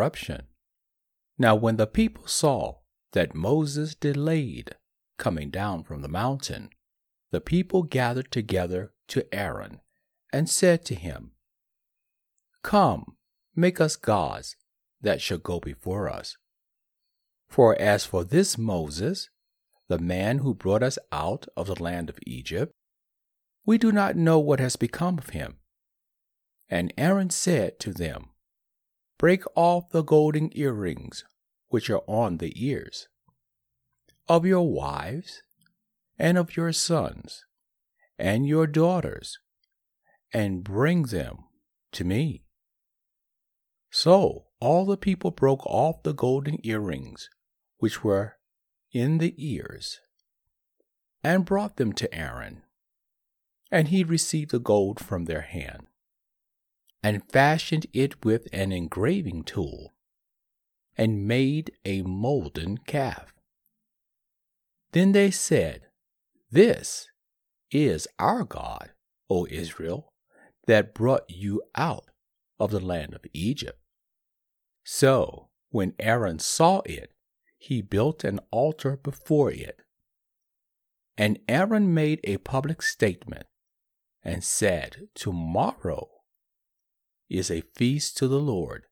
Corruption. Now, when the people saw that Moses delayed coming down from the mountain, the people gathered together to Aaron and said to him, Come, make us gods that shall go before us. For as for this Moses, the man who brought us out of the land of Egypt, we do not know what has become of him. And Aaron said to them, Break off the golden earrings which are on the ears of your wives and of your sons and your daughters, and bring them to me. So all the people broke off the golden earrings which were in the ears, and brought them to Aaron. And he received the gold from their hand and fashioned it with an engraving tool, and made a molten calf. Then they said, This is our God, O Israel, that brought you out of the land of Egypt. So when Aaron saw it, he built an altar before it. And Aaron made a public statement and said, Tomorrow is a feast to the Lord.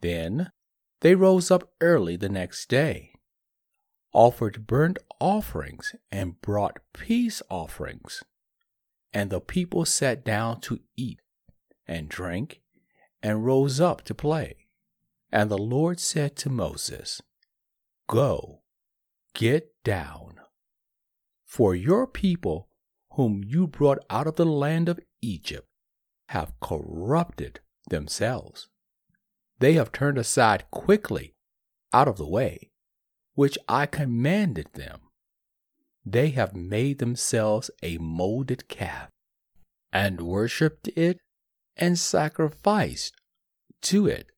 Then they rose up early the next day, offered burnt offerings, and brought peace offerings. And the people sat down to eat and drink and rose up to play. And the Lord said to Moses, Go, get down, for your people whom you brought out of the land of Egypt have corrupted themselves. They have turned aside quickly out of the way, which I commanded them. They have made themselves a molded calf, and worshipped it, and sacrificed to it,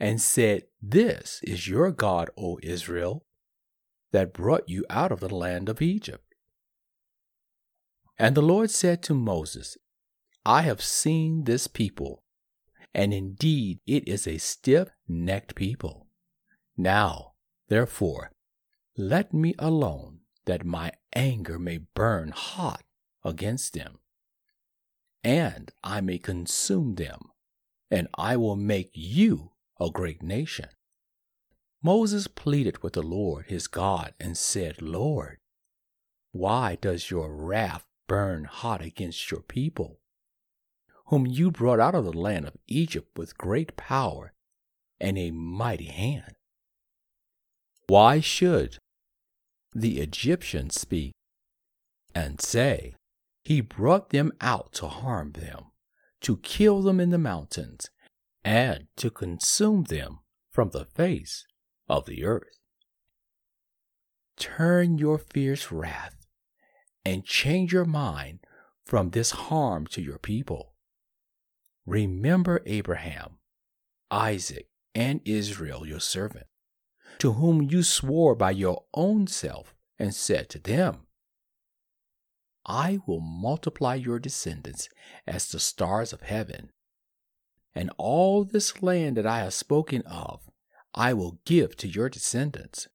and said, This is your God, O Israel, that brought you out of the land of Egypt. And the Lord said to Moses, I have seen this people, and indeed it is a stiff necked people. Now, therefore, let me alone, that my anger may burn hot against them, and I may consume them, and I will make you a great nation. Moses pleaded with the Lord his God and said, Lord, why does your wrath burn hot against your people? Whom you brought out of the land of Egypt with great power and a mighty hand. Why should the Egyptians speak and say, He brought them out to harm them, to kill them in the mountains, and to consume them from the face of the earth? Turn your fierce wrath and change your mind from this harm to your people. Remember Abraham, Isaac, and Israel, your servant, to whom you swore by your own self and said to them, I will multiply your descendants as the stars of heaven, and all this land that I have spoken of I will give to your descendants,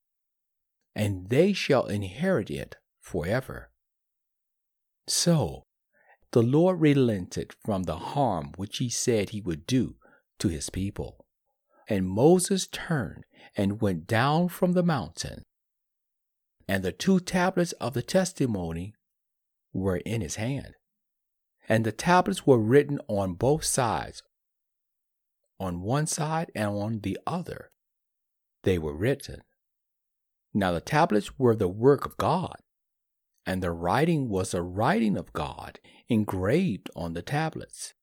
and they shall inherit it forever. So the Lord relented from the harm which he said he would do to his people. And Moses turned and went down from the mountain, and the two tablets of the testimony were in his hand. And the tablets were written on both sides, on one side and on the other. They were written. Now the tablets were the work of God, and the writing was the writing of God engraved on the tablets.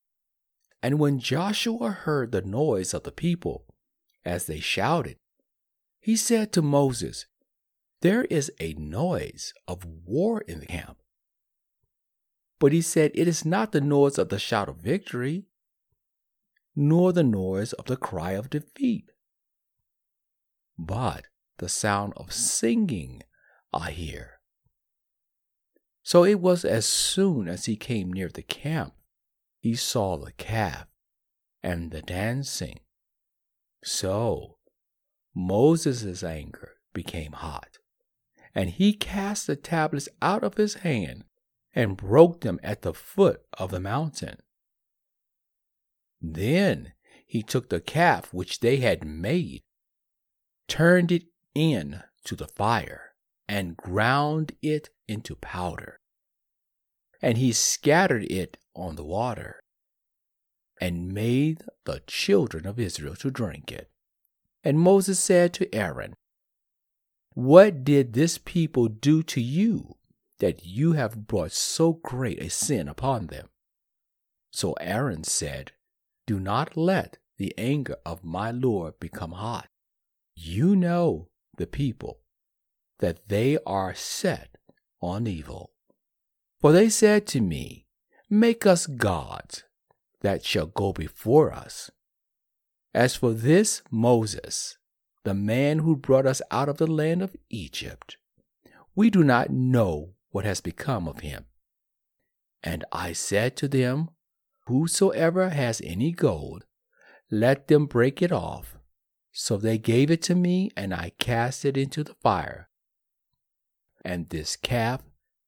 And when Joshua heard the noise of the people as they shouted, he said to Moses, There is a noise of war in the camp. But he said, It is not the noise of the shout of victory, nor the noise of the cry of defeat, but the sound of singing I hear. So it was as soon as he came near the camp, he saw the calf and the dancing. So Moses' anger became hot, and he cast the tablets out of his hand and broke them at the foot of the mountain. Then he took the calf which they had made, turned it in to the fire, and ground it into powder. And he scattered it on the water, and made the children of Israel to drink it. And Moses said to Aaron, What did this people do to you that you have brought so great a sin upon them? So Aaron said, Do not let the anger of my Lord become hot. You know the people, that they are set on evil. For they said to me, Make us gods that shall go before us. As for this Moses, the man who brought us out of the land of Egypt, we do not know what has become of him. And I said to them, Whosoever has any gold, let them break it off. So they gave it to me, and I cast it into the fire. And this calf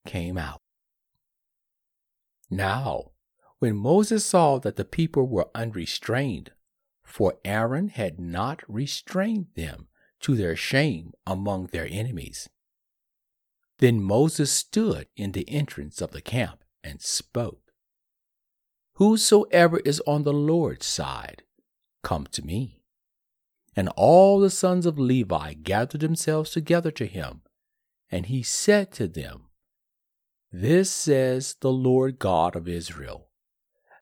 came out. Now, when Moses saw that the people were unrestrained, for Aaron had not restrained them to their shame among their enemies. Then Moses stood in the entrance of the camp and spoke Whosoever is on the Lord's side, come to me. And all the sons of Levi gathered themselves together to him, and he said to them, This says the Lord God of Israel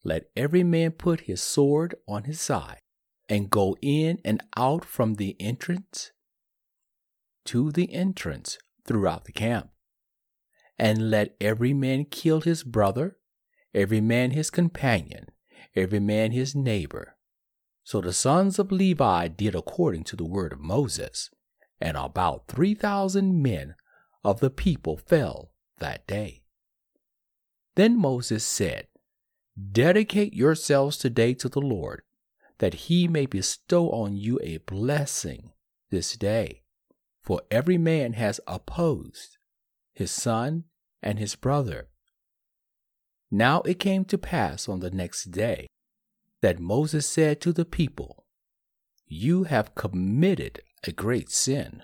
Let every man put his sword on his side and go in and out from the entrance to the entrance throughout the camp. And let every man kill his brother, every man his companion, every man his neighbor. So the sons of Levi did according to the word of Moses, and about three thousand men of the people fell that day. Then Moses said, Dedicate yourselves today to the Lord that he may bestow on you a blessing this day. For every man has opposed his son and his brother. Now it came to pass on the next day that Moses said to the people, You have committed a great sin.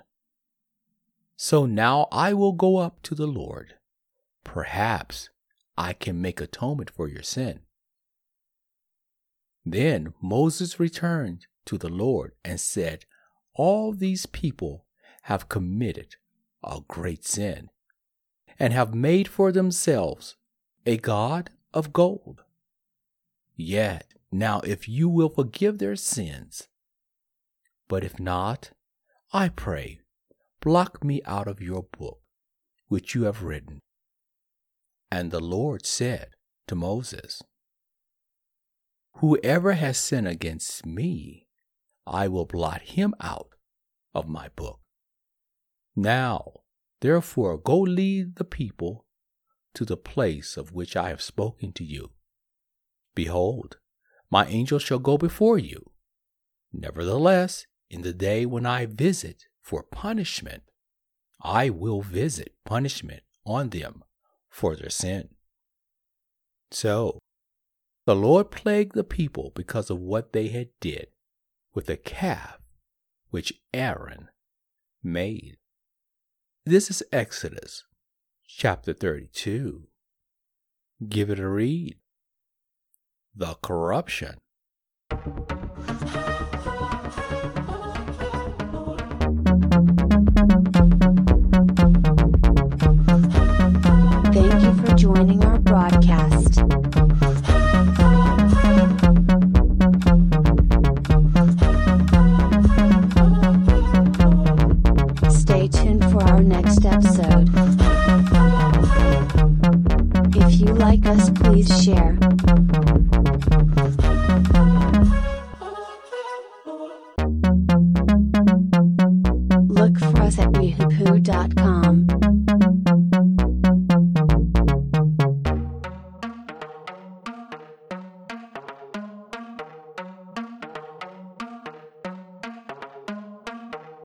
So now I will go up to the Lord. Perhaps I can make atonement for your sin. Then Moses returned to the Lord and said, All these people have committed a great sin and have made for themselves a God of gold. Yet, now if you will forgive their sins, but if not, I pray, blot me out of your book which you have written. And the Lord said to Moses, Whoever has sinned against me, I will blot him out of my book. Now, therefore, go lead the people to the place of which I have spoken to you. Behold, my angel shall go before you. Nevertheless, in the day when I visit for punishment, I will visit punishment on them for their sin. So the Lord plagued the people because of what they had did with the calf which Aaron made. This is Exodus chapter 32. Give it a read. The corruption. Joining our broadcast. Stay tuned for our next episode. If you like us, please share. Look for us at wehoopoo.com.